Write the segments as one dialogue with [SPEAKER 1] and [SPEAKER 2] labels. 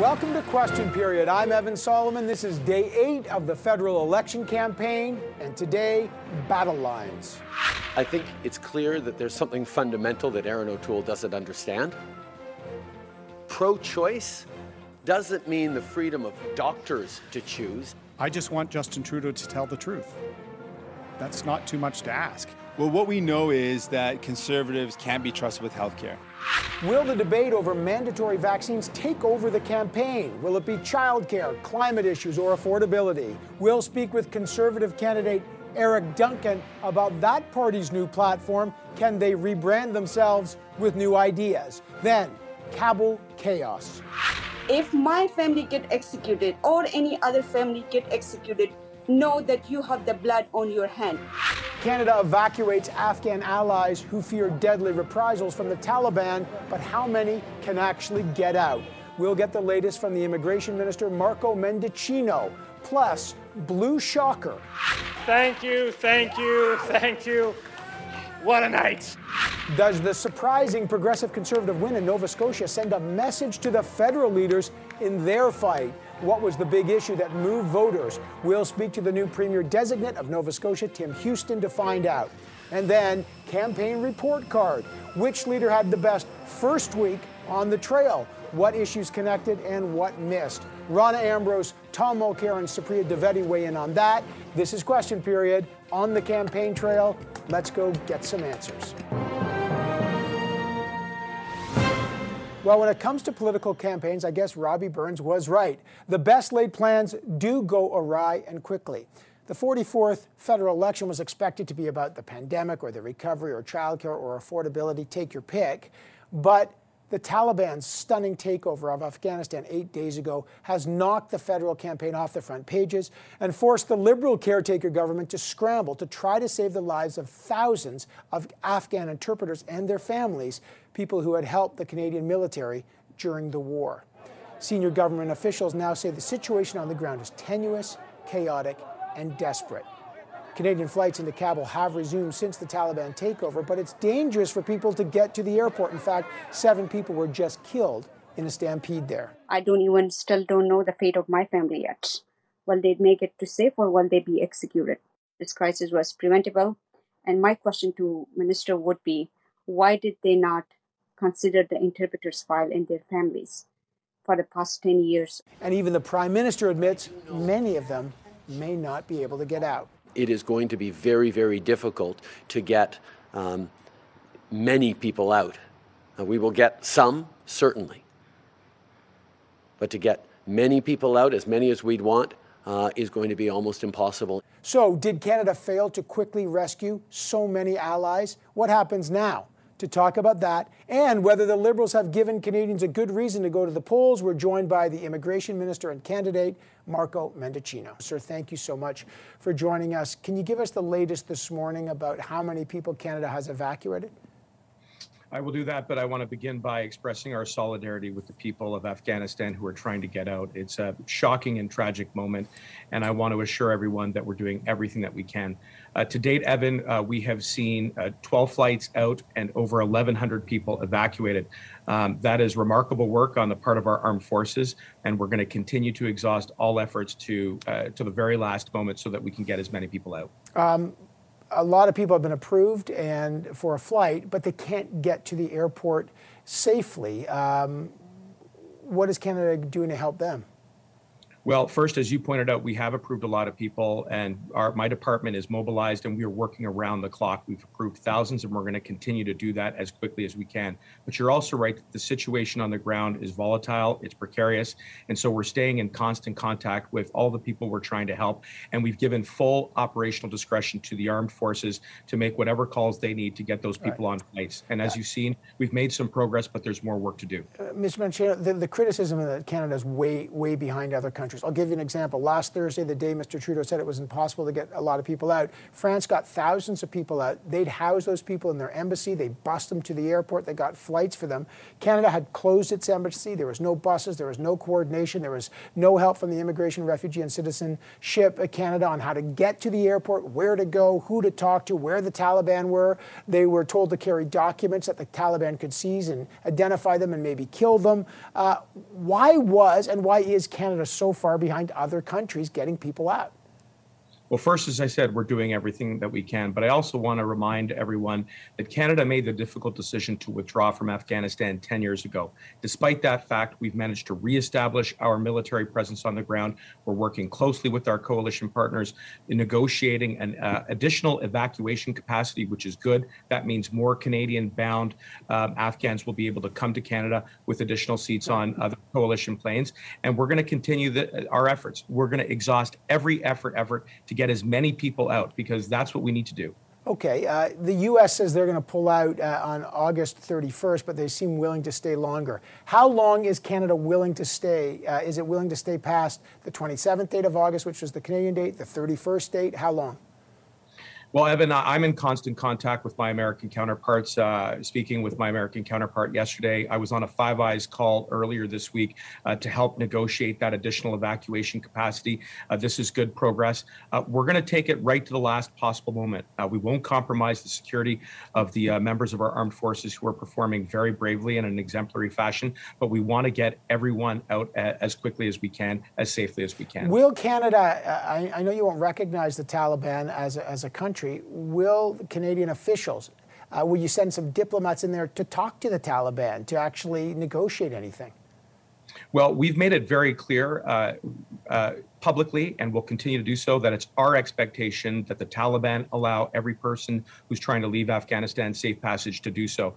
[SPEAKER 1] Welcome to Question Period. I'm Evan Solomon. This is day eight of the federal election campaign, and today, battle lines.
[SPEAKER 2] I think it's clear that there's something fundamental that Erin O'Toole doesn't understand. Pro choice doesn't mean the freedom of doctors to choose.
[SPEAKER 3] I just want Justin Trudeau to tell the truth. That's not too much to ask.
[SPEAKER 4] Well, what we know is that conservatives can't be trusted with health care.
[SPEAKER 1] Will the debate over mandatory vaccines take over the campaign? Will it be childcare, climate issues, or affordability? We'll speak with conservative candidate Eric Duncan about that party's new platform. Can they rebrand themselves with new ideas? Then, Kabul chaos.
[SPEAKER 5] If my family get executed or any other family get executed, know that you have the blood on your hand.
[SPEAKER 1] Canada evacuates Afghan allies who fear deadly reprisals from the Taliban, but how many can actually get out? We'll get the latest from the immigration minister, Marco Mendicino. Plus, Blue Shocker.
[SPEAKER 6] Thank you, thank you, thank you. What a night.
[SPEAKER 1] Does the surprising progressive conservative win in Nova Scotia send a message to the federal leaders in their fight? What was the big issue that moved voters? We'll speak to the new Premier designate of Nova Scotia, Tim Houston, to find out. And then, campaign report card. Which leader had the best first week on the trail? What issues connected and what missed? Rona Ambrose, Tom Mulcair, and Supriya Dwivedi weigh in on that. This is Question Period on the campaign trail. Let's go get some answers. Well, when it comes to political campaigns, I guess Robbie Burns was right. The best laid plans do go awry and quickly. The 44th federal election was expected to be about the pandemic or the recovery or childcare or affordability, take your pick. But the Taliban's stunning takeover of Afghanistan eight days ago has knocked the federal campaign off the front pages and forced the Liberal caretaker government to scramble to try to save the lives of thousands of Afghan interpreters and their families, people who had helped the Canadian military during the war. Senior government officials now say the situation on the ground is tenuous, chaotic, and desperate. Canadian flights into Kabul have resumed since the Taliban takeover, but it's dangerous for people to get to the airport. In fact, seven people were just killed in a stampede there.
[SPEAKER 5] I don't even still don't know the fate of my family yet. Will they make it to safe or will they be executed? This crisis was preventable. And my question to Minister would be why did they not consider the interpreters file in their families for the past 10 years?
[SPEAKER 1] And even the Prime Minister admits many of them may not be able to get out
[SPEAKER 2] it is going to be very, very difficult to get um, many people out. Uh, we will get some, certainly. But to get many people out, as many as we'd want, uh, is going to be almost impossible.
[SPEAKER 1] So, did Canada fail to quickly rescue so many allies? What happens now? To talk about that and whether the Liberals have given Canadians a good reason to go to the polls. We're joined by the immigration minister and candidate, Marco Mendicino. Sir, thank you so much for joining us. Can you give us the latest this morning about how many people Canada has evacuated?
[SPEAKER 7] I will do that, but I want to begin by expressing our solidarity with the people of Afghanistan who are trying to get out. It's a shocking and tragic moment, and I want to assure everyone that we're doing everything that we can. Uh, to date, Evan, uh, we have seen uh, 12 flights out and over 1,100 people evacuated. Um, that is remarkable work on the part of our armed forces, and we're going to continue to exhaust all efforts to uh, to the very last moment so that we can get as many people out. Um,
[SPEAKER 1] a lot of people have been approved and for a flight, but they can't get to the airport safely. Um, what is Canada doing to help them?
[SPEAKER 7] Well, first, as you pointed out, we have approved a lot of people, and our, my department is mobilized, and we are working around the clock. We've approved thousands, and we're going to continue to do that as quickly as we can. But you're also right that the situation on the ground is volatile, it's precarious, and so we're staying in constant contact with all the people we're trying to help, and we've given full operational discretion to the armed forces to make whatever calls they need to get those people right. on flights. And as you've seen, we've made some progress, but there's more work to do.
[SPEAKER 1] Uh, Mr. Mendicino, the, the criticism that Canada is way, way behind other countries countries. I'll give you an example. Last Thursday, the day Mr. Trudeau said it was impossible to get a lot of people out, France got thousands of people out. They'd house those people in their embassy. They bussed them to the airport. They got flights for them. Canada had closed its embassy. There was no buses. There was no coordination. There was no help from the Immigration, Refugee, and Citizenship Canada on how to get to the airport, where to go, who to talk to, where the Taliban were. They were told to carry documents that the Taliban could seize and identify them and maybe kill them. Uh, why was and why is Canada so far behind other countries getting people out?
[SPEAKER 7] Well, first, as I said, we're doing everything that we can. But I also want to remind everyone that Canada made the difficult decision to withdraw from Afghanistan 10 years ago. Despite that fact, we've managed to reestablish our military presence on the ground. We're working closely with our coalition partners in negotiating an uh, additional evacuation capacity, which is good. That means more Canadian bound um, Afghans will be able to come to Canada with additional seats on other coalition planes. And we're going to continue the, our efforts. We're going to exhaust every effort, effort to get as many people out because that's what we need to do.
[SPEAKER 1] Okay. Uh, the U.S. says they're going to pull out uh, on August 31st, but they seem willing to stay longer. How long is Canada willing to stay? Uh, is it willing to stay past the 27th date of August, which was the Canadian date, the 31st date? How long?
[SPEAKER 7] Well, Evan, I'm in constant contact with my American counterparts. Uh, speaking with my American counterpart yesterday, I was on a Five Eyes call earlier this week uh, to help negotiate that additional evacuation capacity. Uh, this is good progress. Uh, we're going to take it right to the last possible moment. Uh, we won't compromise the security of the uh, members of our armed forces who are performing very bravely in an exemplary fashion, but we want to get everyone out as quickly as we can, as safely as we can.
[SPEAKER 1] Will Canada, I, I know you won't recognize the Taliban as a, as a country country, will Canadian officials, uh, will you send some diplomats in there to talk to the Taliban to actually negotiate anything?
[SPEAKER 7] Well, we've made it very clear uh, uh, publicly, and will continue to do so, that it's our expectation that the Taliban allow every person who's trying to leave Afghanistan safe passage to do so.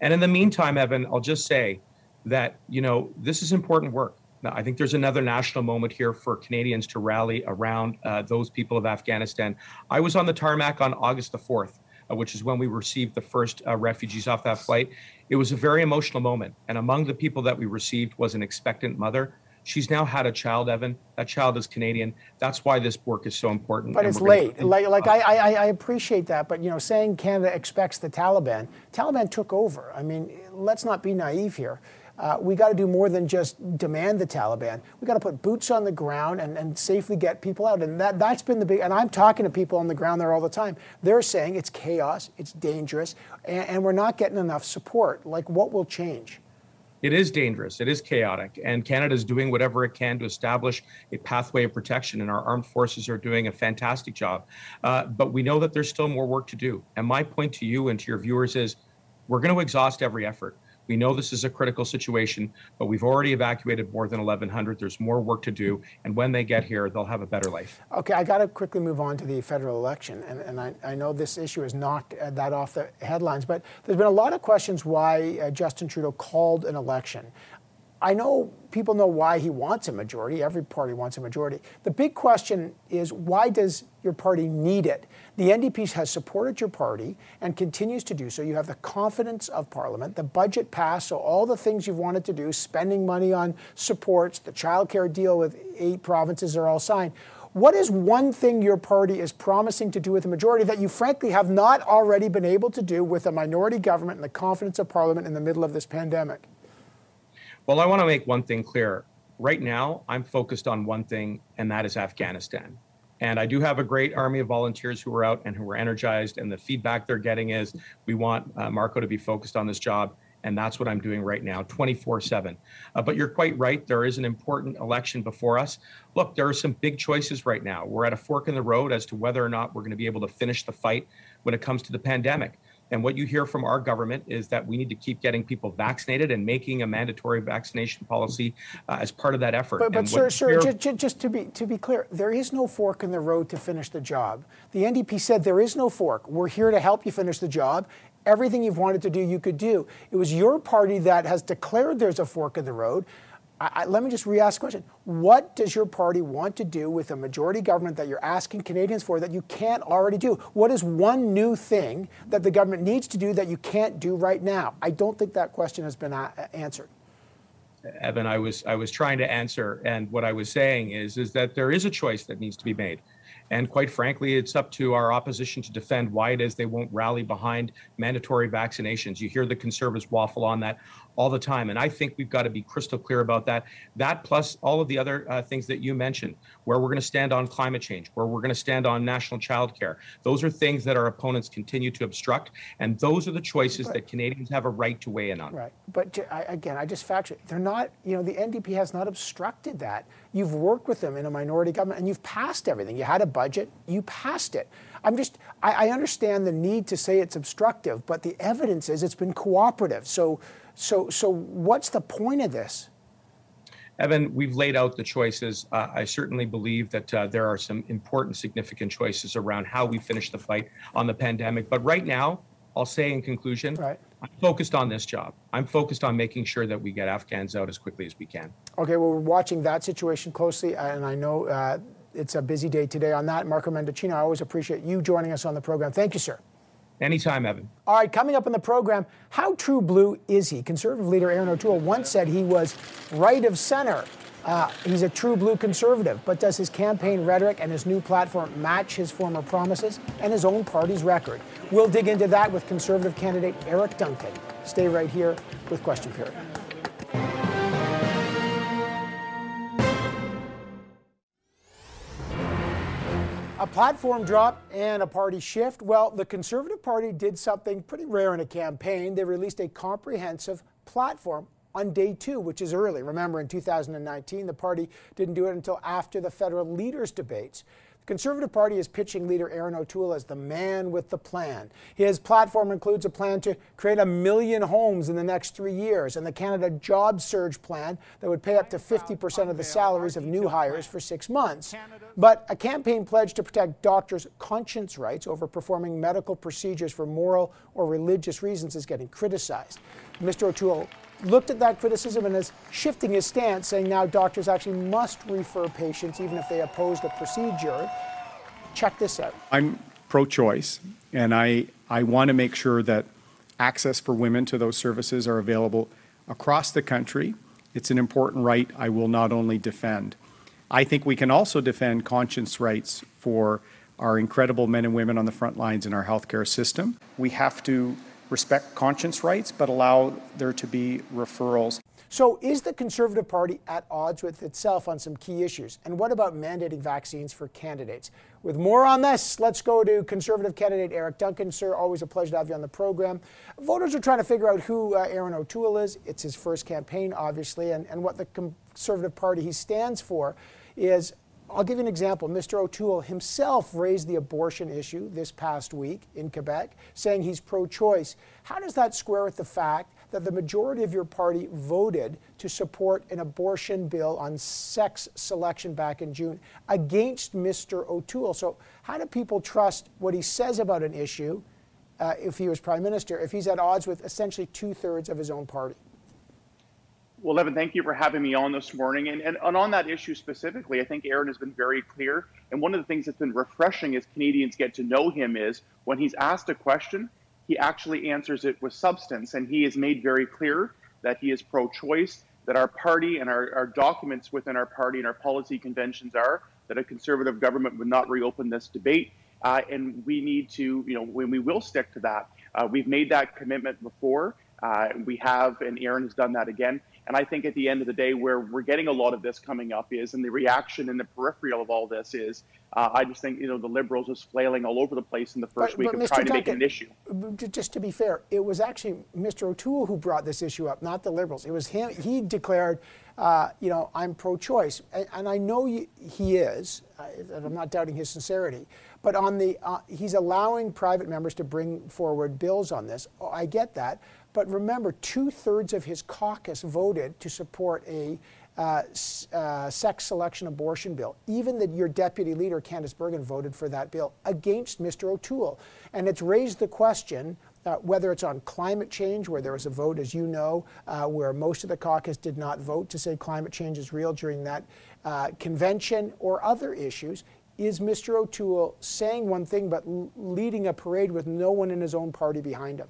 [SPEAKER 7] And in the meantime, Evan, I'll just say that, you know, this is important work. Now, I think there's another national moment here for Canadians to rally around uh, those people of Afghanistan. I was on the tarmac on August the 4th, uh, which is when we received the first uh, refugees off that flight. It was a very emotional moment. And among the people that we received was an expectant mother. She's now had a child, Evan. That child is Canadian. That's why this work is so important.
[SPEAKER 1] But it's late. Like, like I, I, I appreciate that. But you know, saying Canada expects the Taliban, Taliban took over. I mean, let's not be naive here. Uh, we got to do more than just demand the Taliban. We got to put boots on the ground and, and safely get people out. And that, that's been the big, and I'm talking to people on the ground there all the time. They're saying it's chaos, it's dangerous, and, and we're not getting enough support. Like, what will change?
[SPEAKER 7] It is dangerous. It is chaotic. And Canada is doing whatever it can to establish a pathway of protection. And our armed forces are doing a fantastic job. Uh, but we know that there's still more work to do. And my point to you and to your viewers is we're going to exhaust every effort. We know this is a critical situation, but we've already evacuated more than 1,100. There's more work to do. And when they get here, they'll have a better life.
[SPEAKER 1] Okay, I got to quickly move on to the federal election. And, and I, I, know this issue has knocked uh, that off the headlines, but there's been a lot of questions why uh, Justin Trudeau called an election. I know people know why he wants a majority. Every party wants a majority. The big question is why does your party need it? The NDP has supported your party and continues to do so. You have the confidence of Parliament. The budget passed, so all the things you've wanted to do, spending money on supports, the childcare deal with eight provinces are all signed. What is one thing your party is promising to do with a majority that you frankly have not already been able to do with a minority government and the confidence of Parliament in the middle of this pandemic?
[SPEAKER 7] Well, I want to make one thing clear. Right now, I'm focused on one thing, and that is Afghanistan. And I do have a great army of volunteers who are out and who are energized. And the feedback they're getting is we want uh, Marco to be focused on this job. And that's what I'm doing right now, 24 uh, 7. But you're quite right. There is an important election before us. Look, there are some big choices right now. We're at a fork in the road as to whether or not we're going to be able to finish the fight when it comes to the pandemic. And what you hear from our government is that we need to keep getting people vaccinated and making a mandatory vaccination policy uh, as part of that effort.
[SPEAKER 1] But, but sir, sir just, just to be to be clear, there is no fork in the road to finish the job. The NDP said there is no fork. We're here to help you finish the job. Everything you've wanted to do, you could do. It was your party that has declared there's a fork in the road. I, I, let me just re-ask the question. What does your party want to do with a majority government that you're asking Canadians for that you can't already do? What is one new thing that the government needs to do that you can't do right now? I don't think that question has been answered.
[SPEAKER 7] Evan, I was I was trying to answer, and what I was saying is is that there is a choice that needs to be made. And quite frankly, it's up to our opposition to defend why it is they won't rally behind mandatory vaccinations. You hear the conservatives waffle on that all the time. And I think we've got to be crystal clear about that. That plus all of the other uh, things that you mentioned, where we're going to stand on climate change, where we're going to stand on national child care. Those are things that our opponents continue to obstruct. And those are the choices but, that Canadians have a right to weigh in on.
[SPEAKER 1] Right. But I, again, I just factually, they're not, you know, the NDP has not obstructed that. You've worked with them in a minority government and you've passed everything. You had a budget, you passed it. I'm just, I, I understand the need to say it's obstructive, but the evidence is it's been cooperative. So, so, so what's the point of this?
[SPEAKER 7] Evan, we've laid out the choices. Uh, I certainly believe that uh, there are some important, significant choices around how we finish the fight on the pandemic. But right now, I'll say in conclusion, right. I'm focused on this job. I'm focused on making sure that we get Afghans out as quickly as we can.
[SPEAKER 1] Okay, well, we're watching that situation closely, and I know uh, it's a busy day today on that. Marco Mendicino, I always appreciate you joining us on the program. Thank you, sir.
[SPEAKER 7] Anytime, Evan.
[SPEAKER 1] All right, coming up in the program, how true blue is he? Conservative leader Erin O'Toole once said he was right of center. Uh, he's a true blue conservative, but does his campaign rhetoric and his new platform match his former promises and his own party's record? We'll dig into that with conservative candidate Eric Duncan. Stay right here with Question Period. A platform drop and a party shift. Well, the Conservative Party did something pretty rare in a campaign. They released a comprehensive platform on day two, which is early. Remember, in 2019, the party didn't do it until after the federal leaders' debates. The Conservative Party is pitching leader Erin O'Toole as the man with the plan. His platform includes a plan to create a million homes in the next three years and the Canada Job Surge Plan that would pay up to 50% of the salaries of new hires for six months. But a campaign pledge to protect doctors' conscience rights over performing medical procedures for moral or religious reasons is getting criticized. Mr. O'Toole looked at that criticism and is shifting his stance, saying now doctors actually must refer patients even if they oppose the procedure. Check this out.
[SPEAKER 3] I'm pro choice, and I, I want to make sure that access for women to those services are available across the country. It's an important right I will not only defend. I think we can also defend conscience rights for our incredible men and women on the front lines in our healthcare system. We have to respect conscience rights, but allow there to be referrals.
[SPEAKER 1] So, is the Conservative Party at odds with itself on some key issues? And what about mandating vaccines for candidates? With more on this, let's go to Conservative candidate Eric Duncan. Sir, always a pleasure to have you on the program. Voters are trying to figure out who uh, Erin O'Toole is. It's his first campaign, obviously, and, and what the Conservative Party he stands for is I'll give you an example. Mr. O'Toole himself raised the abortion issue this past week in Quebec, saying he's pro choice. How does that square with the fact that the majority of your party voted to support an abortion bill on sex selection back in June against Mr. O'Toole? So, how do people trust what he says about an issue uh, if he was prime minister if he's at odds with essentially two thirds of his own party?
[SPEAKER 8] Well, Evan, thank you for having me on this morning. And, and, and on that issue specifically, I think Erin has been very clear. And one of the things that's been refreshing as Canadians get to know him is when he's asked a question, he actually answers it with substance. And he has made very clear that he is pro choice, that our party and our, our documents within our party and our policy conventions are that a conservative government would not reopen this debate. Uh, and we need to, you know, when we will stick to that. Uh, we've made that commitment before. Uh, we have, and Erin has done that again. And I think at the end of the day, where we're getting a lot of this coming up is, and the reaction in the peripheral of all this is, uh, I just think you know the Liberals is flailing all over the place in the first but, week but of Mr. trying Duncan, to make an issue.
[SPEAKER 1] Just to be fair, it was actually Mr. O'Toole who brought this issue up, not the Liberals. It was him. He declared, uh, you know, I'm pro-choice, and, and I know he is. I'm not doubting his sincerity. But on the, uh, he's allowing private members to bring forward bills on this. I get that. But remember, two thirds of his caucus voted to support a uh, uh, sex selection abortion bill. Even that your deputy leader, Candice Bergen, voted for that bill against Mr. O'Toole. And it's raised the question uh, whether it's on climate change, where there was a vote, as you know, uh, where most of the caucus did not vote to say climate change is real during that uh, convention, or other issues. Is Mr. O'Toole saying one thing but leading a parade with no one in his own party behind him?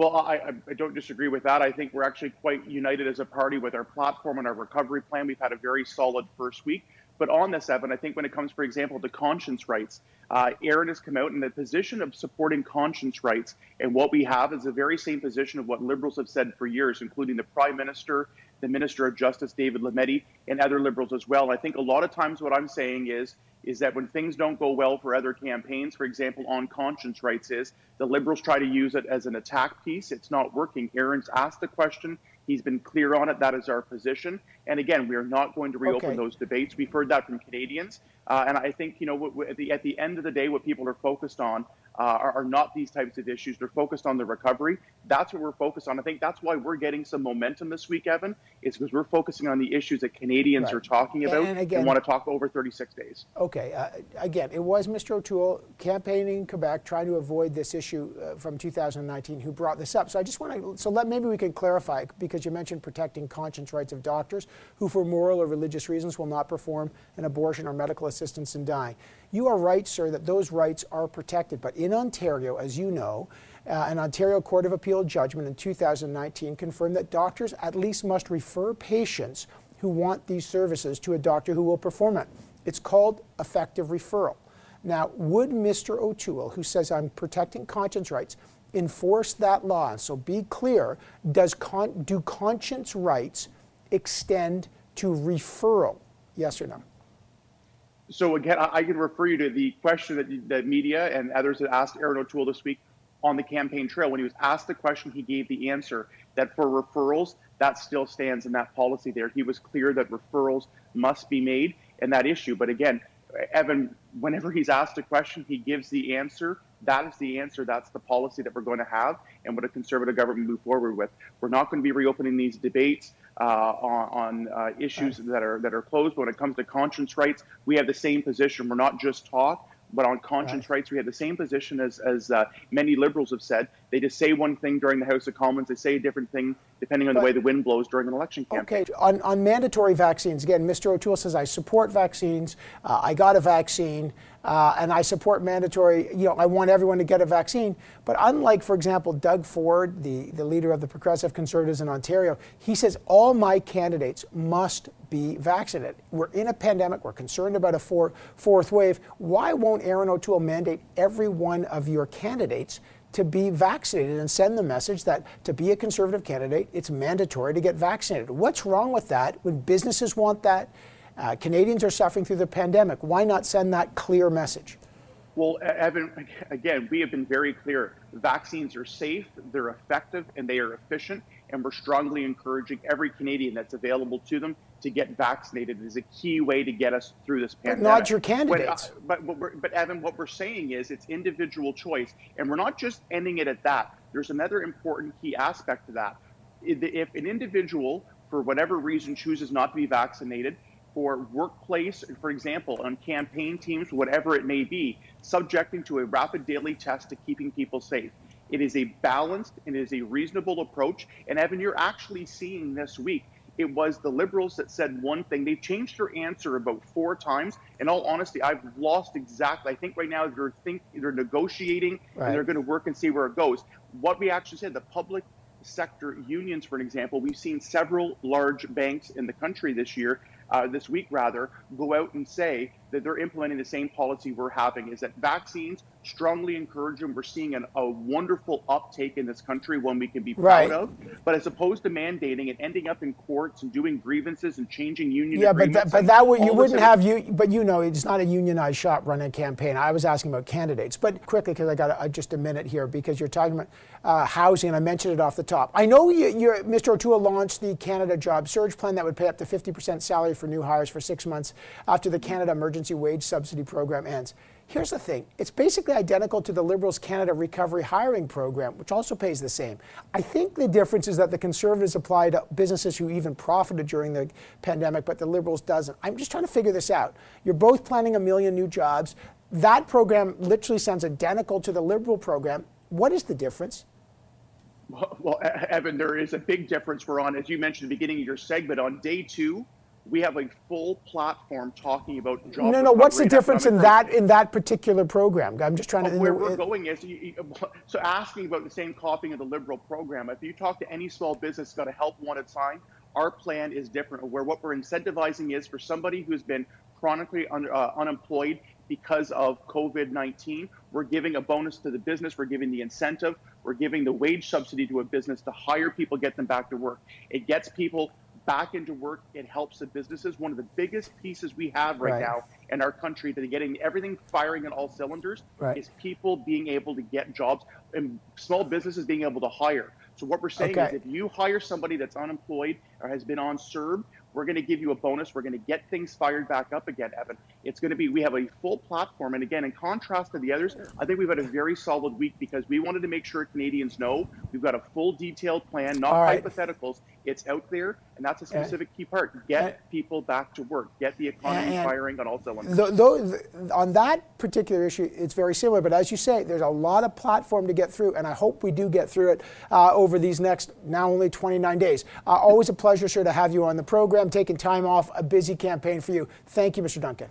[SPEAKER 8] Well, I, I, don't disagree with that. I think we're actually quite united as a party with our platform and our recovery plan. We've had a very solid first week. But on this, Evan, I think when it comes, for example, to conscience rights, uh, Erin has come out in the position of supporting conscience rights. And what we have is the very same position of what Liberals have said for years, including the Prime Minister, the Minister of Justice, David Lametti, and other Liberals as well. And I think a lot of times what I'm saying is, is that when things don't go well for other campaigns, for example, on conscience rights, is the Liberals try to use it as an attack piece. It's not working. Erin's asked the question. He's been clear on it. That is our position. And again, we are not going to reopen
[SPEAKER 1] okay.
[SPEAKER 8] those debates. We've heard that from Canadians. Uh, and I think, you know, at the, at the end of the day, what people are focused on uh, are, are, not these types of issues. They're focused on the recovery. That's what we're focused on. I think that's why we're getting some momentum this week, Evan, is because we're focusing on the issues that Canadians right. are talking about and, again, and, want to talk over 36 days.
[SPEAKER 1] Okay. Uh, again, it was Mr. O'Toole campaigning in Quebec, trying to avoid this issue uh, from 2019, who brought this up. So I just want to, so let maybe we can clarify, because you mentioned protecting conscience rights of doctors who, for moral or religious reasons, will not perform an abortion or medical assistance in dying. You are right, sir, that those rights are protected. But in Ontario, as you know, uh, an Ontario Court of Appeal judgment in 2019 confirmed that doctors at least must refer patients who want these services to a doctor who will perform it. It's called effective referral. Now, would Mr. O'Toole, who says I'm protecting conscience rights, enforce that law? So be clear, does con- do conscience rights extend to referral? Yes or no?
[SPEAKER 8] So again, I, can refer you to the question that the media and others had asked Erin O'Toole this week on the campaign trail. When he was asked the question, he gave the answer that for referrals, that still stands in that policy there. He was clear that referrals must be made in that issue. But again, Evan, whenever he's asked a question, he gives the answer. That is the answer. That's the policy that we're going to have and what a conservative government move forward with. We're not going to be reopening these debates on, on uh, issues that are that are closed. But when it comes to conscience rights, we have the same position. We're not just talk, but on conscience right. rights, we have the same position as, as uh, many liberals have said. They just say one thing during the House of Commons, they say a different thing depending on but, the way the wind blows during an election campaign.
[SPEAKER 1] Okay, on, on mandatory vaccines, again, Mr. O'Toole says, I support vaccines. Uh, I got a vaccine. Uh, and I support mandatory, you know, I want everyone to get a vaccine. But unlike, for example, Doug Ford, the, the leader of the Progressive Conservatives in Ontario, he says all my candidates must be vaccinated. We're in a pandemic. We're concerned about a four, fourth wave. Why won't Erin O'Toole mandate every one of your candidates to be vaccinated and send the message that to be a conservative candidate, it's mandatory to get vaccinated? What's wrong with that when businesses want that? Uh, Canadians are suffering through the pandemic. Why not send that clear message?
[SPEAKER 8] Well, Evan, again, we have been very clear. Vaccines are safe, they're effective, and they are efficient. And we're strongly encouraging every Canadian that's available to them to get vaccinated. is a key way to get us through this pandemic.
[SPEAKER 1] But not your candidates.
[SPEAKER 8] When, uh, but, but, Evan, what we're saying is it's individual choice. And we're not just ending it at that. There's another important key aspect to that. If an individual, for whatever reason, chooses not to be vaccinated, for workplace, for example, on campaign teams, whatever it may be, subjecting to a rapid daily test to keeping people safe. It is a balanced and it is a reasonable approach. And Evan, you're actually seeing this week. It was the liberals that said one thing. They've changed their answer about four times. In all honesty, I've lost exactly. I think right now they're think they're negotiating right. and they're going to work and see where it goes. What we actually said, the public sector unions, for an example, we've seen several large banks in the country this year uh, this week rather, go out and say that they're implementing the same policy we're having is that vaccines strongly encourage them. We're seeing an, a wonderful uptake in this country, one we can be proud right. of. But as opposed to mandating and ending up in courts and doing grievances and changing union
[SPEAKER 1] yeah, but that, but that would you wouldn't have you. But you know, it's not a unionized shop running a campaign. I was asking about candidates, but quickly because I got a, just a minute here because you're talking about uh, housing, and I mentioned it off the top. I know you, Mr. O'Toole launched the Canada Job Surge Plan that would pay up to 50% salary for new hires for six months after the Canada Emergency Wage Subsidy Program ends. Here's the thing it's basically identical to the Liberals' Canada Recovery Hiring Program, which also pays the same. I think the difference is that the Conservatives apply to businesses who even profited during the pandemic, but the Liberals doesn't. I'm just trying to figure this out. You're both planning a million new jobs. That program literally sounds identical to the Liberal program. What is the difference?
[SPEAKER 8] Well, well, Evan, there is a big difference. We're on, as you mentioned at the beginning of your segment, on day two we have a full platform talking about job.
[SPEAKER 1] No, no. What's the difference in that in that particular program? I'm just trying to.
[SPEAKER 8] Where we're going is so asking about the same copying of the Liberal program. If you talk to any small business, got a help wanted sign. Our plan is different. Where what we're incentivizing is for somebody who's been chronically un, uh, unemployed because of COVID 19. We're giving a bonus to the business, we're giving the incentive, we're giving the wage subsidy to a business to hire people, get them back to work. It gets people back into work. It helps the businesses. One of the biggest pieces we have right, right. now in our country that are getting everything firing on all cylinders right. is people being able to get jobs and small businesses being able to hire. So what we're saying okay. is if you hire somebody that's unemployed or has been on CERB, we're going to give you a bonus. We're going to get things fired back up again, Evan. It's going to be, we have a full platform. And again, in contrast to the others, I think we've had a very solid week because we wanted to make sure Canadians know we've got a full detailed plan, not right. hypotheticals. It's out there, and that's a specific key part. Get people back to work, get the economy firing on all cylinders.
[SPEAKER 1] Th- th- on that particular issue, it's very similar. But as you say, there's a lot of platform to get through, and I hope we do get through it uh, over these next now only 29 days. Uh, always a pleasure, sir, to have you on the program, taking time off a busy campaign for you. Thank you, Mr. Duncan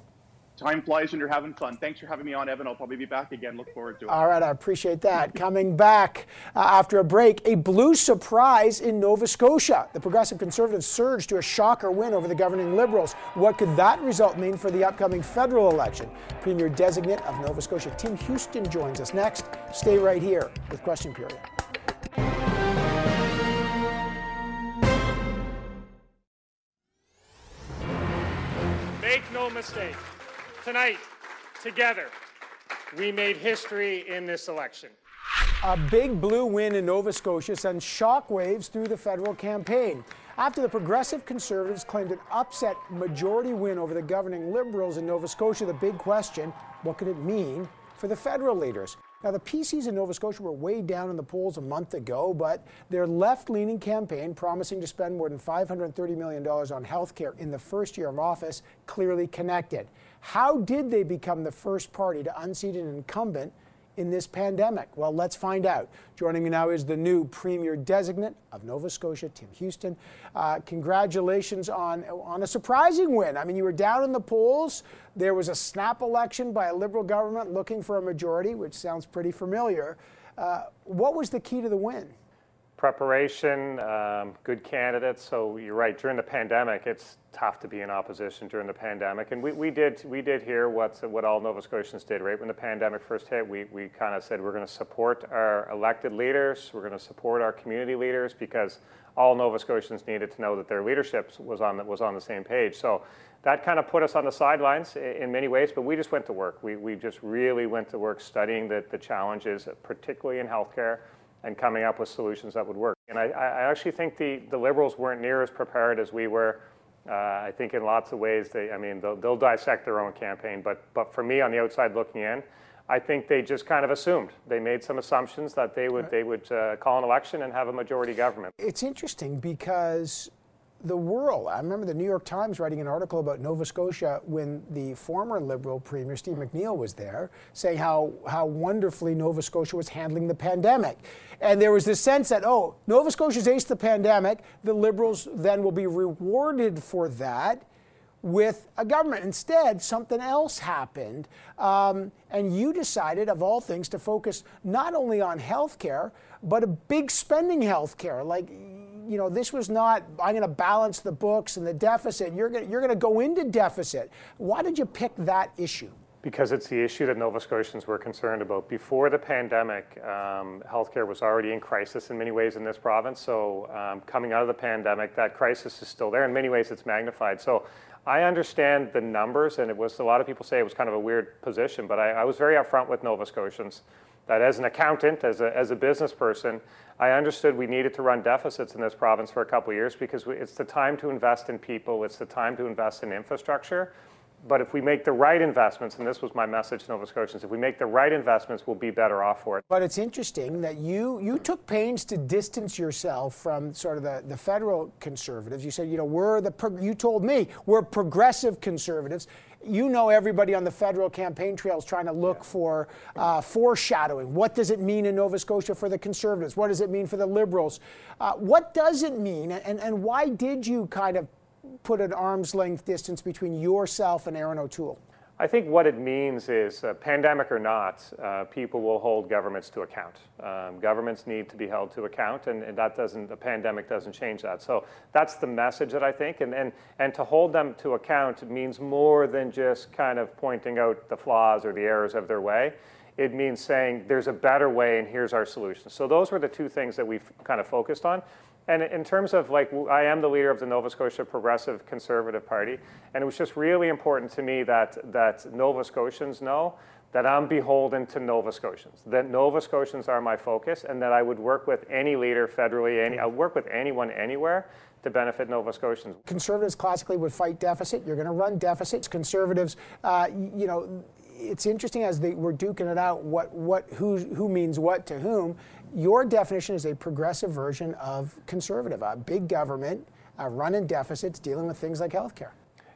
[SPEAKER 8] time flies when you're having fun. Thanks for having me on, Evan. I'll probably be back again. Look forward to it.
[SPEAKER 1] All right, I appreciate that. Coming back uh, after a break, a blue surprise in Nova Scotia. The Progressive Conservatives surged to a shocker win over the governing Liberals. What could that result mean for the upcoming federal election? Premier designate of Nova Scotia, Tim Houston, joins us next. Stay right here with Question Period.
[SPEAKER 6] Make no mistake tonight, together, we made history in this election.
[SPEAKER 1] A big blue win in Nova Scotia sends shockwaves through the federal campaign. After the Progressive Conservatives claimed an upset majority win over the governing Liberals in Nova Scotia, the big question what could it mean for the federal leaders? Now, the PCs in Nova Scotia were way down in the polls a month ago, but their left leaning campaign, promising to spend more than $530 million on health care in the first year of office, clearly connected. How did they become the first party to unseat an incumbent in this pandemic? Well, let's find out. Joining me now is the new Premier designate of Nova Scotia, Tim Houston. Uh, congratulations on, on a surprising win. I mean, you were down in the polls. There was a snap election by a Liberal government looking for a majority, which sounds pretty familiar. Uh, what was the key to the win?
[SPEAKER 9] Preparation, um, good candidates. So you're right. During the pandemic, it's tough to be in opposition during the pandemic, and we, we did we did hear what what all Nova Scotians did. Right when the pandemic first hit, we we kind of said we're going to support our elected leaders, we're going to support our community leaders because all Nova Scotians needed to know that their leadership was on the, was on the same page. So that kind of put us on the sidelines in many ways, but we just went to work. We, we just really went to work studying the, the challenges, particularly in healthcare and coming up with solutions that would work. And I, I actually think the, the Liberals weren't near as prepared as we were. Uh, I think in lots of ways, they, I mean, they'll, they'll dissect their own campaign. But, but for me, on the outside looking in, I think they just kind of assumed. They made some assumptions that they would, they would uh, call an election and have a majority government.
[SPEAKER 1] It's interesting because the world. I remember the New York Times writing an article about Nova Scotia when the former Liberal Premier Steve McNeil was there, saying how, how wonderfully Nova Scotia was handling the pandemic. And there was this sense that, oh, Nova Scotia's aced the pandemic, the Liberals then will be rewarded for that with a government. Instead, something else happened. Um, and you decided, of all things, to focus not only on health care, but a big spending health care. Like, you know, this was not, I'm going to balance the books and the deficit. You're going you're to go into deficit. Why did you pick that issue?
[SPEAKER 9] Because it's the issue that Nova Scotians were concerned about. Before the pandemic, um, healthcare was already in crisis in many ways in this province. So, um, coming out of the pandemic, that crisis is still there. In many ways, it's magnified. So, I understand the numbers, and it was a lot of people say it was kind of a weird position, but I, I was very upfront with Nova Scotians that as an accountant, as a, as a business person, I understood we needed to run deficits in this province for a couple years because we, it's the time to invest in people, it's the time to invest in infrastructure. But if we make the right investments, and this was my message to Nova Scotians, if we make the right investments, we'll be better off for it.
[SPEAKER 1] But it's interesting that you you took pains to distance yourself from sort of the, the federal conservatives. You said, you know, we're the you told me we're progressive conservatives you know everybody on the federal campaign trail is trying to look yeah. for uh, foreshadowing. What does it mean in Nova Scotia for the Conservatives? What does it mean for the Liberals? Uh, what does it mean, and, and why did you kind of put an arm's length distance between yourself and Erin O'Toole?
[SPEAKER 9] I think what it means is, uh, pandemic or not, uh, people will hold governments to account. Um, governments need to be held to account, and, and, that doesn't, the pandemic doesn't change that. So that's the message that I think, and, and, and to hold them to account means more than just kind of pointing out the flaws or the errors of their way. It means saying there's a better way, and here's our solution. So those were the two things that we've kind of focused on. And in terms of like, I am the leader of the Nova Scotia Progressive Conservative Party, and it was just really important to me that, that Nova Scotians know that I'm beholden to Nova Scotians, that Nova Scotians are my focus, and that I would work with any leader federally, any, I would work with anyone anywhere to benefit Nova Scotians.
[SPEAKER 1] Conservatives classically would fight deficit. You're going to run deficits. Conservatives, uh, you know, it's interesting as they were duking it out what, what who, who means what to whom your definition is a progressive version of conservative, a big government, running deficits, dealing with things like healthcare.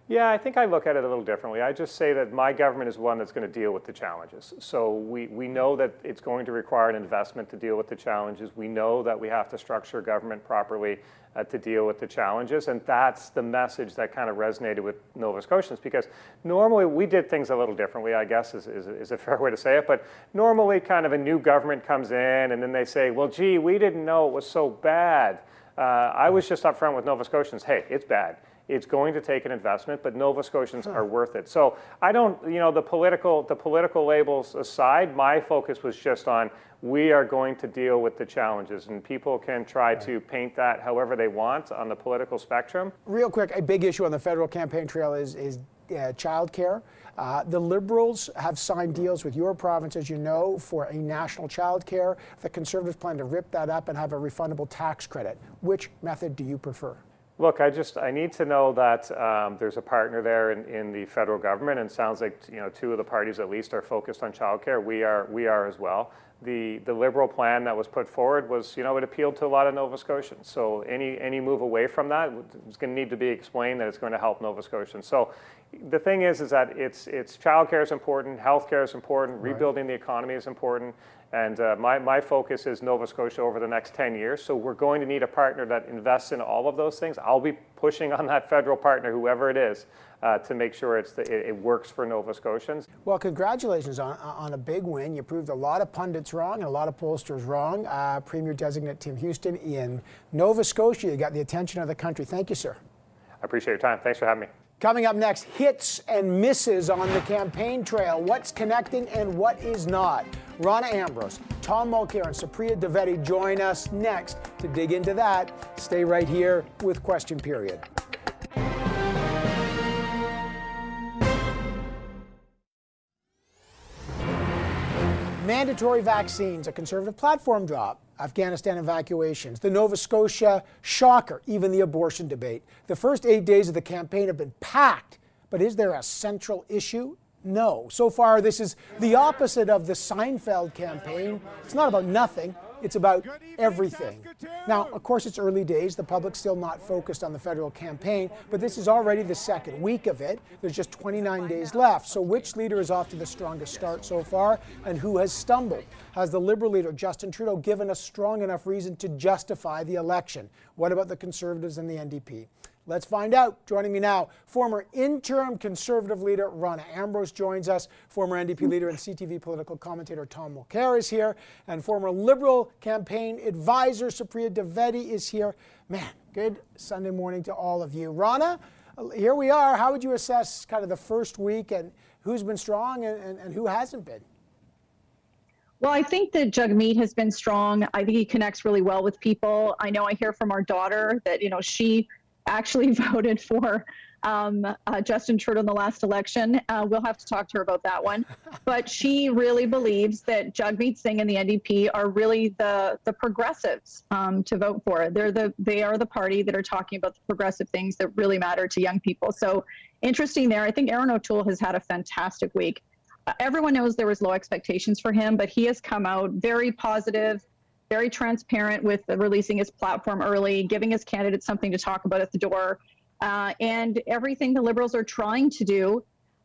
[SPEAKER 9] Yeah, I think I look at it a little differently. I just say that my government is one that's going to deal with the challenges. So we, we know that it's going to require an investment to deal with the challenges. We know that we have to structure government properly uh, to deal with the challenges. And that's the message that kind of resonated with Nova Scotians because normally we did things a little differently, I guess is, is, is a fair way to say it. But normally, kind of a new government comes in and then they say, well, gee, we didn't know it was so bad. Uh, I was just upfront with Nova Scotians hey, it's bad it's going to take an investment, but Nova Scotians are worth it. So I don't, you know, the political the political labels aside, my focus was just on we are going to deal with the challenges, and people can try to paint that however they want on the political spectrum.
[SPEAKER 1] Real quick, a big issue on the federal campaign trail is is uh, child care. Uh, the Liberals have signed deals with your province, as you know, for a national child care. The Conservatives plan to rip that up and have a refundable tax credit. Which method do you prefer?
[SPEAKER 9] Look, I just I need to know that um, there's a partner there in, in the federal government, and sounds like you know two of the parties at least are focused on childcare. We are we are as well. The the liberal plan that was put forward was you know it appealed to a lot of Nova Scotians. So any any move away from that is going to need to be explained that it's going to help Nova Scotians. So the thing is is that it's it's childcare is important, healthcare is important, right. rebuilding the economy is important, and uh, my, my focus is Nova Scotia over the next 10 years. So we're going to need a partner that invests in all of those things. I'll be pushing on that federal partner, whoever it is, uh, to make sure it's the, it, it, works for Nova Scotians.
[SPEAKER 1] Well, congratulations on, on a big win. You proved a lot of pundits wrong and a lot of pollsters wrong. Uh, Premier designate Tim Houston in Nova Scotia, you got the attention of the country. Thank you, sir.
[SPEAKER 9] I appreciate your time. Thanks for having me.
[SPEAKER 1] Coming up next, hits and misses on the campaign trail. What's connecting and what is not? Rona Ambrose, Tom Mulcair, and Supriya Dwivedi join us next to dig into that. Stay right here with Question Period. Mandatory vaccines, a conservative platform drop, Afghanistan evacuations, the Nova Scotia shocker, even the abortion debate. The first eight days of the campaign have been packed, but is there a central issue? No. So far, this is the opposite of the Seinfeld campaign. It's not about nothing, it's about everything. Now, of course, it's early days. The public's still not focused on the federal campaign, but this is already the second week of it. There's just 29 days left. So, which leader is off to the strongest start so far, and who has stumbled? Has the Liberal leader, Justin Trudeau, given a strong enough reason to justify the election? What about the Conservatives and the NDP? Let's find out. Joining me now, former interim Conservative leader Rona Ambrose joins us. Former NDP hmm. leader and CTV political commentator Tom Mulcair is here. And former Liberal campaign advisor Supriya Dwivedi is here. Man, good Sunday morning to all of you. Rona, here we are. How would you assess kind of the first week and who's been strong and, and, and who hasn't been?
[SPEAKER 10] Well, I think that Jagmeet has been strong. I think he connects really well with people. I know I hear from our daughter that, you know, she actually voted for um, uh, Justin Trudeau in the last election. Uh, we'll have to talk to her about that one. But she really believes that Jagmeet Singh and the NDP are really the the progressives um, to vote for. They're the they are the party that are talking about the progressive things that really matter to young people. So interesting there. I think Erin O'Toole has had a fantastic week. Uh, everyone knows there was low expectations for him, but he has come out very positive very transparent with releasing his platform early, giving his candidates something to talk about at the door, uh, and everything the liberals are trying to do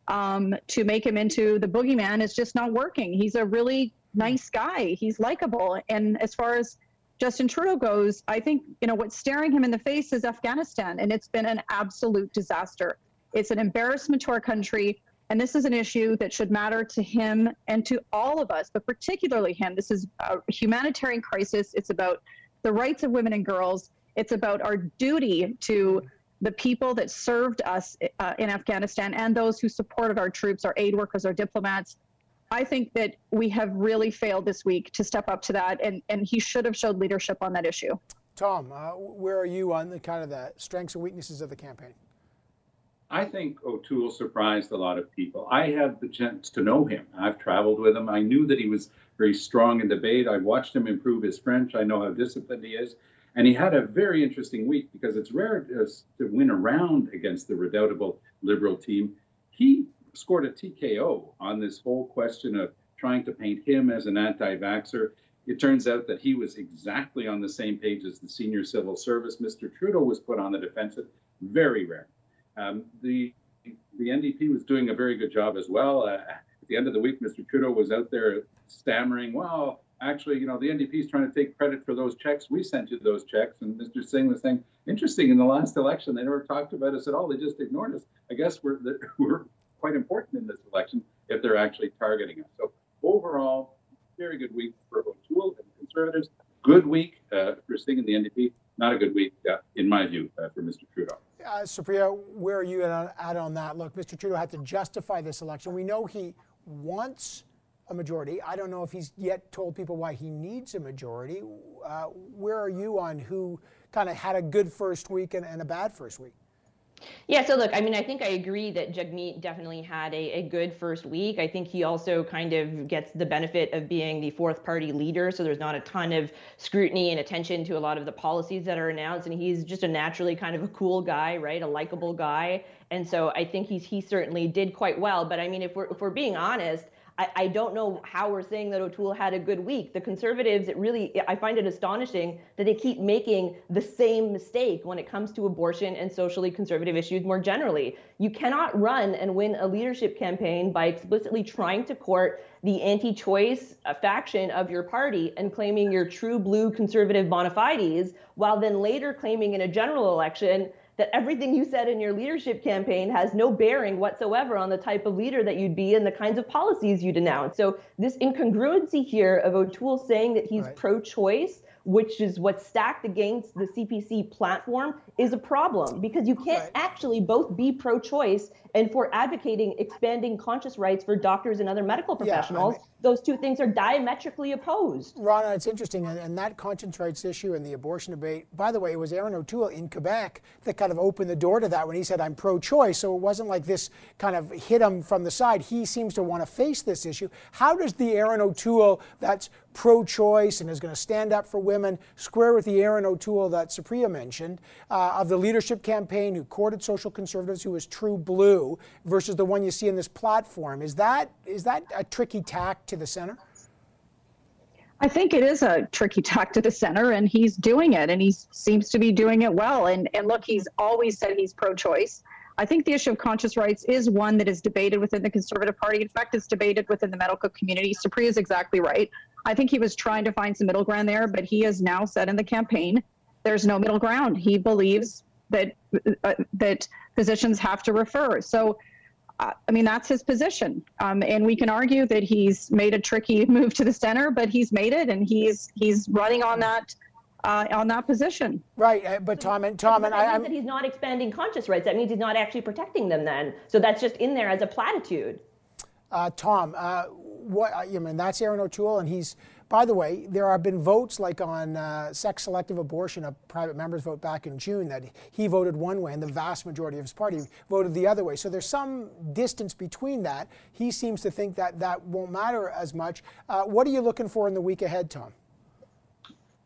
[SPEAKER 10] um, to make him into the boogeyman is just not working. He's a really nice guy. He's likable, and as far as Justin Trudeau goes, I think, you know, what's staring him in the face is Afghanistan, and it's been an absolute disaster. It's an embarrassment to our country. And this is an issue that should matter to him and to all of us, but particularly him. This is a humanitarian crisis. It's about the rights of women and girls. It's about our duty to the people that served us uh, in Afghanistan and those who supported our troops, our aid workers, our diplomats. I think that we have really failed this week to step up to that, and, and he should have showed leadership on that issue.
[SPEAKER 1] Tom, uh, where are you on the kind of the strengths and weaknesses of the campaign?
[SPEAKER 11] I think O'Toole surprised a lot of people. I have the chance to know him. I've traveled with him. I knew that he was very strong in debate. I watched him improve his French. I know how disciplined he is. And he had a very interesting week because it's rare to win around against the redoubtable Liberal team. He scored a TKO on this whole question of trying to paint him as an anti vaxxer. It turns out that he was exactly on the same page as the senior civil service. Mr. Trudeau was put on the defensive. Very rare. Um, the the NDP was doing a very good job as well. Uh, at the end of the week, Mr. Trudeau was out there stammering, "Well, actually, you know, the NDP is trying to take credit for those checks. We sent you those checks." And Mr. Singh was saying, "Interesting. In the last election, they never talked about us at all. They just ignored us. I guess we're we're quite important in this election if they're actually targeting us." So overall, very good week for O'Toole and Conservatives. Good week uh, for Singh and the NDP. Not a good week, uh, in my view, uh, for Mr. Trudeau.
[SPEAKER 1] Uh, Supriya, where are you at, at on that? Look, Mr. Trudeau had to justify this election. We know he wants a majority. I don't know if he's yet told people why he needs a majority. Uh, where are you on who kind of had a good first week and, and a bad first week?
[SPEAKER 12] Yeah, so look, I mean, I think I agree that Jagmeet definitely had a, a good first week. I think he also kind of gets the benefit of being the fourth party leader. So there's not a ton of scrutiny and attention to a lot of the policies that are announced. And he's just a naturally kind of a cool guy, right? A likable guy. And so I think he's he certainly did quite well. But I mean, if we're if we're being honest, I, I don't know how we're saying that O'Toole had a good week. The conservatives, it really, I find it astonishing that they keep making the same mistake when it comes to abortion and socially conservative issues more generally. You cannot run and win a leadership campaign by explicitly trying to court the anti choice uh, faction of your party and claiming your true blue conservative bona fides, while then later claiming in a general election that everything you said in your leadership campaign has no bearing whatsoever on the type of leader that you'd be and the kinds of policies you'd announce. So this incongruency here of O'Toole saying that he's right. pro-choice which is what's stacked against the CPC platform, is a problem because you can't right. actually both be pro choice and for advocating expanding conscience rights for doctors and other medical professionals. Yeah, I mean, those two things are diametrically opposed.
[SPEAKER 1] Rana, it's interesting, and, and, that conscience rights issue and the abortion debate, by the way, it was Erin O'Toole in Quebec that kind of opened the door to that when he said, I'm pro choice. So it wasn't like this kind of hit him from the side. He seems to want to face this issue. How does the Erin O'Toole that's pro choice and is going to stand up for women square with the Erin O'Toole that Supriya mentioned uh, of the leadership campaign who courted social conservatives, who was true blue, versus the one you see in this platform? Is that, is that a tricky tack to the center?
[SPEAKER 10] I think it is a tricky tack to the center, and he's doing it, and he seems to be doing it well. And and look, he's always said he's pro-choice. I think the issue of conscience rights is one that is debated within the Conservative Party. In fact, it's debated within the medical community. Supriya is exactly right. I think he was trying to find some middle ground there, but he has now said in the campaign there's no middle ground. He believes that uh, that physicians have to refer. So I mean, that's his position. Um, and we can argue that he's made a tricky move to the center, but he's made it, and he's he's running on that uh, on that position.
[SPEAKER 1] Right, uh, but Tom and Tom and
[SPEAKER 12] I, that he's not expanding conscience rights. That means he's not actually protecting them. Then, so that's just in there as a platitude.
[SPEAKER 1] Uh, Tom, uh, what I mean that's Erin O'Toole, and he's by the way, there have been votes like on uh, sex selective abortion, a private member's vote back in June, that he voted one way and the vast majority of his party voted the other way. So there's some distance between that. He seems to think that that won't matter as much. Uh, what are you looking for in the week ahead, Tom?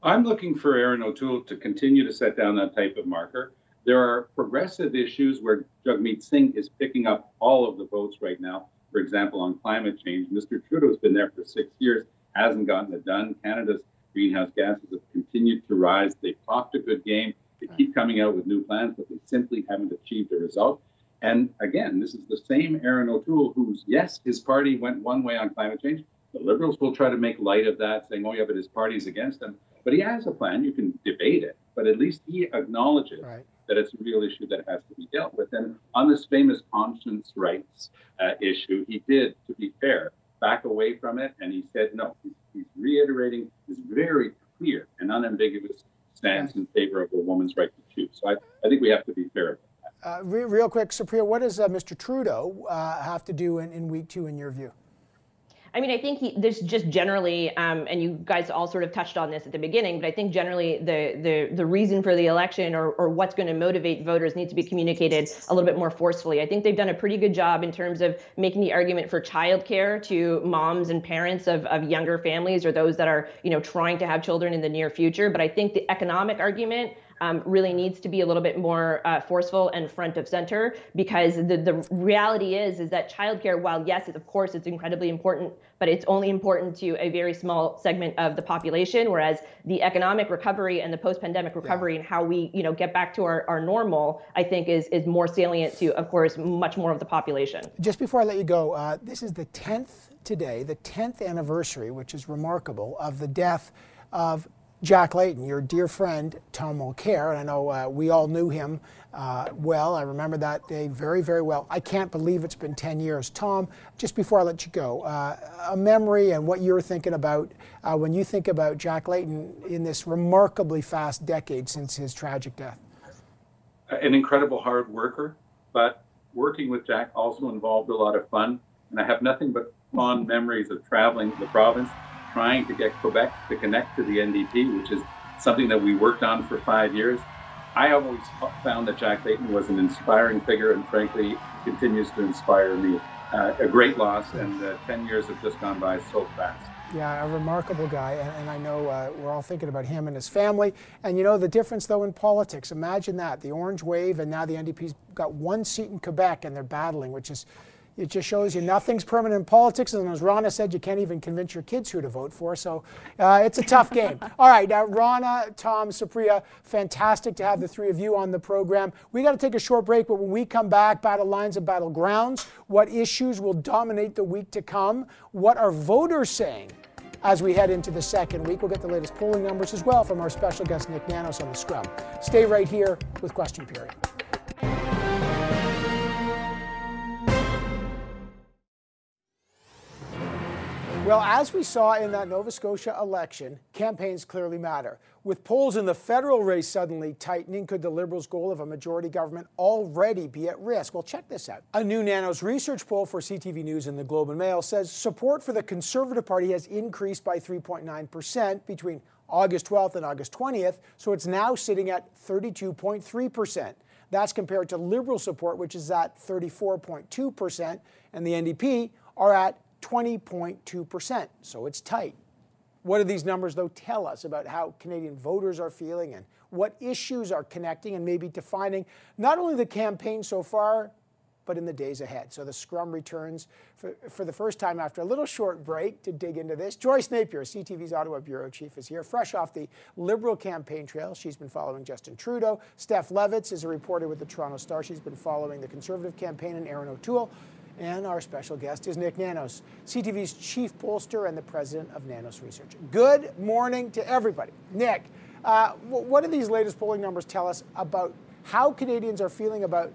[SPEAKER 11] I'm looking for Erin O'Toole to continue to set down that type of marker. There are progressive issues where Jagmeet Singh is picking up all of the votes right now. For example, on climate change, Mr. Trudeau's been there for six years hasn't gotten it done. Canada's greenhouse gases have continued to rise. They've talked a good game. They keep coming out with new plans, but they simply haven't achieved a result. And again, this is the same Erin O'Toole who's, yes, his party went one way on climate change. The Liberals will try to make light of that, saying, oh, yeah, but his party's against him. But he has a plan. You can debate it, but at least he acknowledges
[SPEAKER 1] right.
[SPEAKER 11] That it's a real issue that has to be dealt with. And on this famous conscience rights uh, issue, he did, to be fair, back away from it, and he said no. He's, he's reiterating his very clear and unambiguous stance in favor of a woman's right to choose. So I, I think we have to be fair about that.
[SPEAKER 1] Uh, re- real quick, Supriya, what does uh, Mr. Trudeau uh, have to do in, in week two, in your view?
[SPEAKER 12] I mean, I think he, there's just generally, um, and you guys all sort of touched on this at the beginning, but I think generally the the the reason for the election or or what's going to motivate voters needs to be communicated a little bit more forcefully. I think they've done a pretty good job in terms of making the argument for childcare to moms and parents of of younger families or those that are you know trying to have children in the near future. But I think the economic argument um, really needs to be a little bit more uh, forceful and front of center because the, the reality is is that childcare, while yes, of course it's incredibly important, but it's only important to a very small segment of the population. Whereas the economic recovery and the post-pandemic recovery yeah. and how we you know get back to our, our normal, I think is is more salient to, of course, much more of the population.
[SPEAKER 1] Just before I let you go, uh, this is the 10th today, the 10th anniversary, which is remarkable, of the death of Jack Layton, your dear friend Tom Mulcair, and I know uh, we all knew him uh, well. I remember that day very, very well. I can't believe it's been 10 years. Tom, just before I let you go, uh, a memory and what you're thinking about uh, when you think about Jack Layton in this remarkably fast decade since his tragic death.
[SPEAKER 11] An incredible hard worker, but working with Jack also involved a lot of fun. And I have nothing but fond memories of traveling the province trying to get Quebec to connect to the NDP, which is something that we worked on for five years. I always found that Jack Layton was an inspiring figure and frankly continues to inspire me. Uh, a great loss, and uh, 10 years have just gone by so fast.
[SPEAKER 1] Yeah, a remarkable guy, and, and I know uh, we're all thinking about him and his family. And you know the difference, though, in politics. Imagine that the Orange Wave, and now the NDP's got one seat in Quebec, and they're battling, which is it just shows you nothing's permanent in politics. And as Rana said, you can't even convince your kids who to vote for. So uh, it's a tough game. All right, now, Rana, Tom, Supriya, fantastic to have the three of you on the program. We got to take a short break, but when we come back, battle lines and battlegrounds, what issues will dominate the week to come? What are voters saying? As we head into the second week, we'll get the latest polling numbers as well from our special guest, Nick Nanos, on the scrum. Stay right here with Question Period. Well, as we saw in that Nova Scotia election, campaigns clearly matter. With polls in the federal race suddenly tightening, could the Liberals' goal of a majority government already be at risk? Well, check this out. A new Nanos research poll for CTV News and the Globe and Mail says support for the Conservative Party has increased by 3.9% between August 12th and August 20th, so it's now sitting at 32.3%. That's compared to Liberal support, which is at 34.2%, and the NDP are at 20.2%. So it's tight. What do these numbers, though, tell us about how Canadian voters are feeling and what issues are connecting and maybe defining not only the campaign so far, but in the days ahead. So the scrum returns for, for the first time after a little short break to dig into this. Joyce Napier, CTV's Ottawa Bureau Chief, is here, fresh off the Liberal campaign trail. She's been following Justin Trudeau. Steph Levitz is a reporter with the Toronto Star. She's been following the Conservative campaign, and Erin O'Toole and our special guest is Nick Nanos, CTV's chief pollster and the president of Nanos Research. Good morning to everybody. Nick, uh, what do these latest polling numbers tell us about how Canadians are feeling about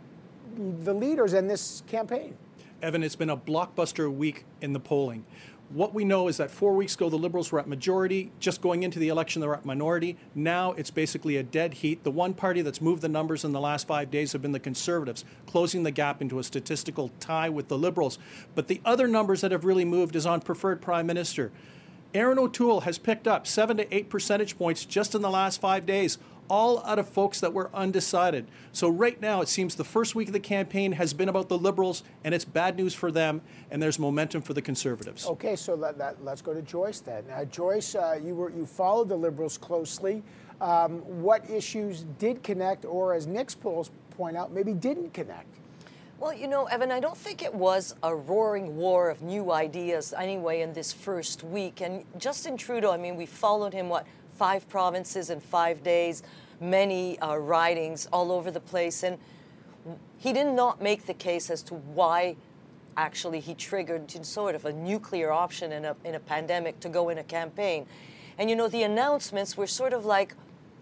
[SPEAKER 1] the leaders in this campaign?
[SPEAKER 13] Evan, it's been a blockbuster week in the polling. What we know is that four weeks ago, the Liberals were at majority. Just going into the election, they were at minority. Now it's basically a dead heat. The one party that's moved the numbers in the last five days have been the Conservatives, closing the gap into a statistical tie with the Liberals. But the other numbers that have really moved is on preferred Prime Minister. Erin O'Toole has picked up seven to eight percentage points just in the last five days all out of folks that were undecided. So right now, it seems the first week of the campaign has been about the Liberals, and it's bad news for them, and there's momentum for the Conservatives.
[SPEAKER 1] Okay, so let, let, let's go to Joyce then. Uh, Joyce, uh, you were you followed the Liberals closely. Um, what issues did connect, or as Nick's polls point out, maybe didn't connect?
[SPEAKER 14] Well, you know, Evan, I don't think it was a roaring war of new ideas anyway in this first week. And Justin Trudeau, I mean, we followed him, what, five provinces in five days, many uh, ridings all over the place. And he did not make the case as to why actually he triggered sort of a nuclear option in a, in a pandemic to go in a campaign. And you know, the announcements were sort of like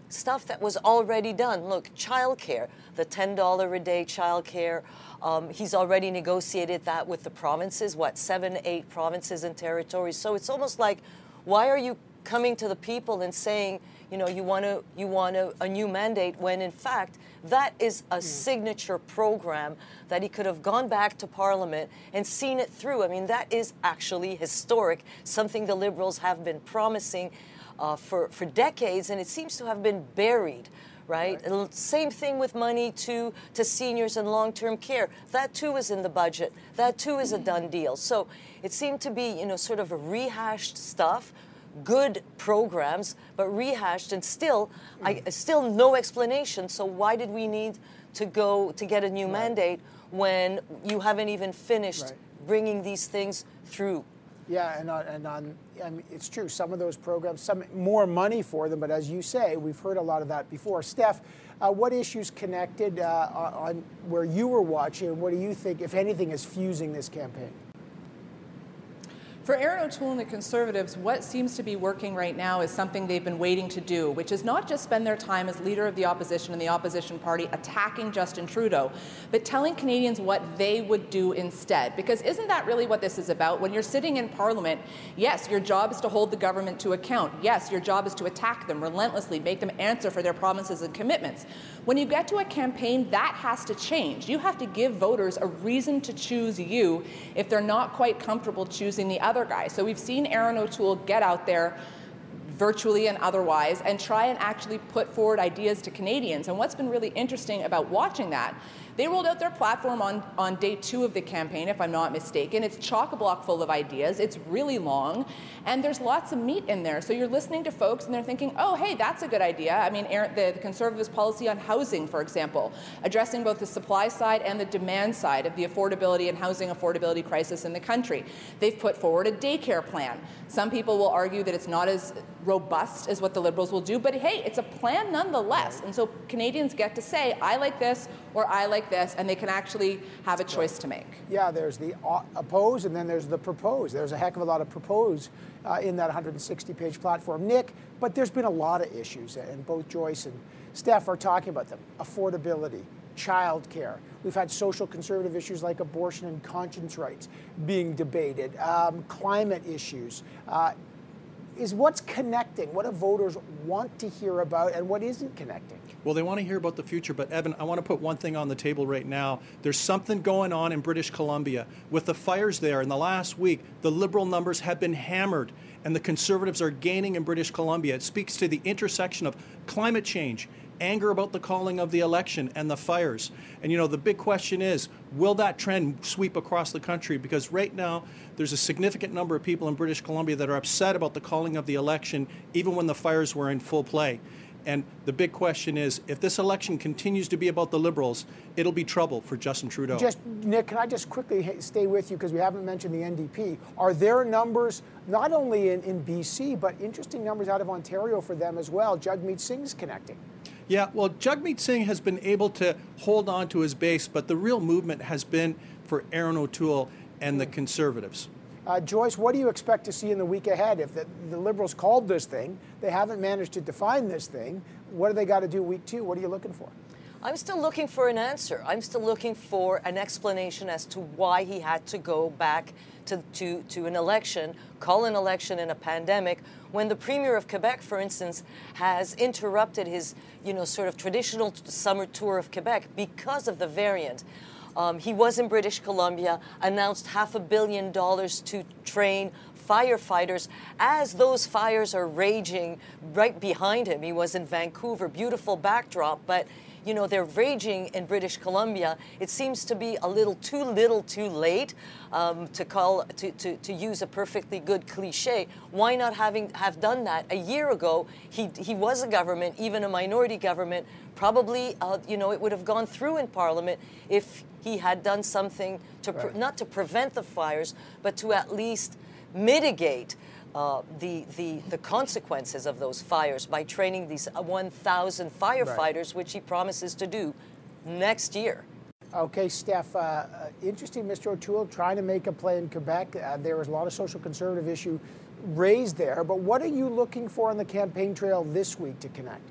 [SPEAKER 14] stuff that was already done. Look, childcare, the $10 a day childcare. Um, he's already negotiated that with the provinces, what, seven, eight provinces and territories. So it's almost like, why are you coming to the people and saying, you know, you want to you want a, a, new mandate when in fact that is a mm. signature program that he could have gone back to Parliament and seen it through. I mean, that is actually historic, something the Liberals have been promising uh, for for decades, and it seems to have been buried. Right? right. Same thing with money to to seniors and long-term care. That too is in the budget. That too is a done deal. So it seemed to be, you know, sort of a rehashed stuff good programs, but rehashed and still, I, still no explanation. So why did we need to go to get a new right. mandate when you haven't even finished right. bringing these things through?
[SPEAKER 1] Yeah, and on, and on, I mean, it's true. Some of those programs, some more money for them, but as you say, we've heard a lot of that before. Steph, uh, what issues connected uh, on where you were watching? What do you think, if anything, is fusing this campaign?
[SPEAKER 15] For Erin O'Toole and the Conservatives, what seems to be working right now is something they've been waiting to do, which is not just spend their time as leader of the opposition and the opposition party attacking Justin Trudeau, but telling Canadians what they would do instead. Because isn't that really what this is about? When you're sitting in Parliament, yes, your job is to hold the government to account. Yes, your job is to attack them relentlessly, make them answer for their promises and commitments. When you get to a campaign, that has to change. You have to give voters a reason to choose you if they're not quite comfortable choosing the other guy. So we've seen Erin O'Toole get out there virtually and otherwise, and try and actually put forward ideas to Canadians. And what's been really interesting about watching that they rolled out their platform on, on day two of the campaign, if I'm not mistaken. It's chock a block full of ideas. It's really long, and there's lots of meat in there. So you're listening to folks, and they're thinking, oh, hey, that's a good idea. I mean, the, the Conservatives' policy on housing, for example, addressing both the supply side and the demand side of the affordability and housing affordability crisis in the country. They've put forward a daycare plan. Some people will argue that it's not as robust as what the Liberals will do, but hey, it's a plan nonetheless. And so Canadians get to say, I like this or I like this, and they can actually have a choice to make.
[SPEAKER 1] Yeah, there's the oppose and then there's the propose. There's a heck of a lot of propose uh, in that 160 page platform. Nick, but there's been a lot of issues, and both Joyce and Steph are talking about them affordability, childcare. We've had social conservative issues like abortion and conscience rights being debated, um, climate issues. Uh, is what's connecting, what do voters want to hear about, and what isn't connecting?
[SPEAKER 13] Well, they want to hear about the future, but Evan, I want to put one thing on the table right now. There's something going on in British Columbia. With the fires there in the last week, the Liberal numbers have been hammered, and the Conservatives are gaining in British Columbia. It speaks to the intersection of climate change anger about the calling of the election and the fires. And you know, the big question is will that trend sweep across the country? Because right now, there's a significant number of people in British Columbia that are upset about the calling of the election, even when the fires were in full play. And the big question is if this election continues to be about the Liberals, it'll be trouble for Justin Trudeau.
[SPEAKER 1] Just, Nick, can I just quickly stay with you because we haven't mentioned the NDP? Are there numbers, not only in, in BC, but interesting numbers out of Ontario for them as well? Jagmeet Singh's connecting.
[SPEAKER 13] Yeah, well, Jagmeet Singh has been able to hold on to his base, but the real movement has been for Erin O'Toole and the Conservatives.
[SPEAKER 1] Uh, Joyce, what do you expect to see in the week ahead? If the, the, Liberals called this thing, they haven't managed to define this thing, what do they got to do week two? What are you looking for?
[SPEAKER 14] I'm still looking for an answer. I'm still looking for an explanation as to why he had to go back to, to, to an election, call an election in a pandemic, when the Premier of Quebec, for instance, has interrupted his, you know, sort of traditional summer tour of Quebec because of the variant. Um, he was in British Columbia, announced half a billion dollars to train firefighters as those fires are raging right behind him. He was in Vancouver, beautiful backdrop, but you know, they're raging in British Columbia. It seems to be a little too little too late um, to call, to, to, to use a perfectly good cliche. Why not having have done that a year ago? He, he was a government, even a minority government. Probably, uh, you know, it would have gone through in Parliament if he had done something to, right. not to prevent the fires, but to at least mitigate uh, the, the, the consequences of those fires by training these 1,000 firefighters, right. which he promises to do next year.
[SPEAKER 1] Okay, Steph, uh, uh, interesting, Mr. O'Toole trying to make a play in Quebec. Uh, there was a lot of social conservative issue raised there. But what are you looking for on the campaign trail this week to connect?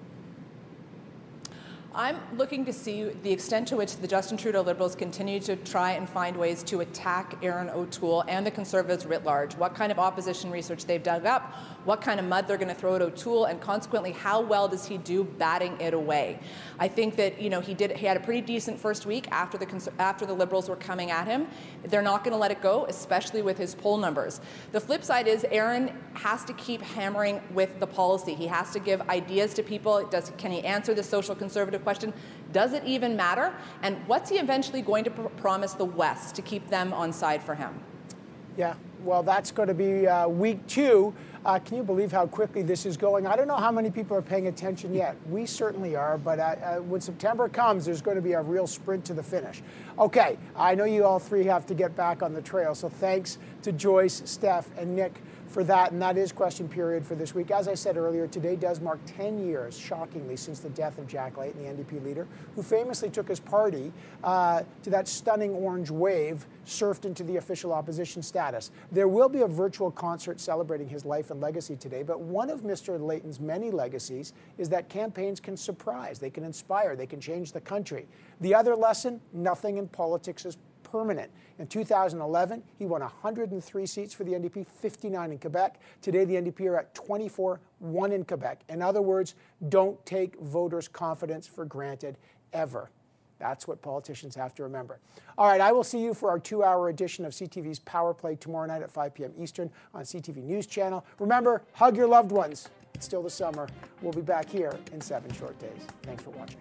[SPEAKER 15] I'm looking to see the extent to which the Justin Trudeau Liberals continue to try and find ways to attack Erin O'Toole and the Conservatives writ large. What kind of opposition research they've dug up, what kind of mud they're going to throw at O'Toole, and consequently, how well does he do batting it away? I think that you know he did. He had a pretty decent first week after the after the Liberals were coming at him. They're not going to let it go, especially with his poll numbers. The flip side is Erin has to keep hammering with the policy. He has to give ideas to people. Does can he answer the social conservative question? Does it even matter? And what's he eventually going to pr- promise the West to keep them on side for him?
[SPEAKER 1] Yeah, well, that's going to be uh, week two. Uh, can you believe how quickly this is going? I don't know how many people are paying attention yet. We certainly are, but uh, uh, when September comes, there's going to be a real sprint to the finish. Okay, I know you all three have to get back on the trail, so thanks to Joyce, Steph, and Nick for that, and that is question period for this week. As I said earlier, today does mark 10 years, shockingly, since the death of Jack Layton, the NDP leader, who famously took his party uh, to that stunning orange wave, surfed into the official opposition status. There will be a virtual concert celebrating his life and legacy today, but one of Mr. Layton's many legacies is that campaigns can surprise, they can inspire, they can change the country. The other lesson nothing in politics is permanent. In 2011, he won 103 seats for the NDP, 59 in Quebec. Today, the NDP are at 24, 1 in Quebec. In other words, don't take voters' confidence for granted ever. That's what politicians have to remember. All right, I will see you for our two hour edition of CTV's Power Play tomorrow night at 5 p.m. Eastern on CTV News Channel. Remember, hug your loved ones. It's still the summer. We'll be back here in seven short days. Thanks for watching.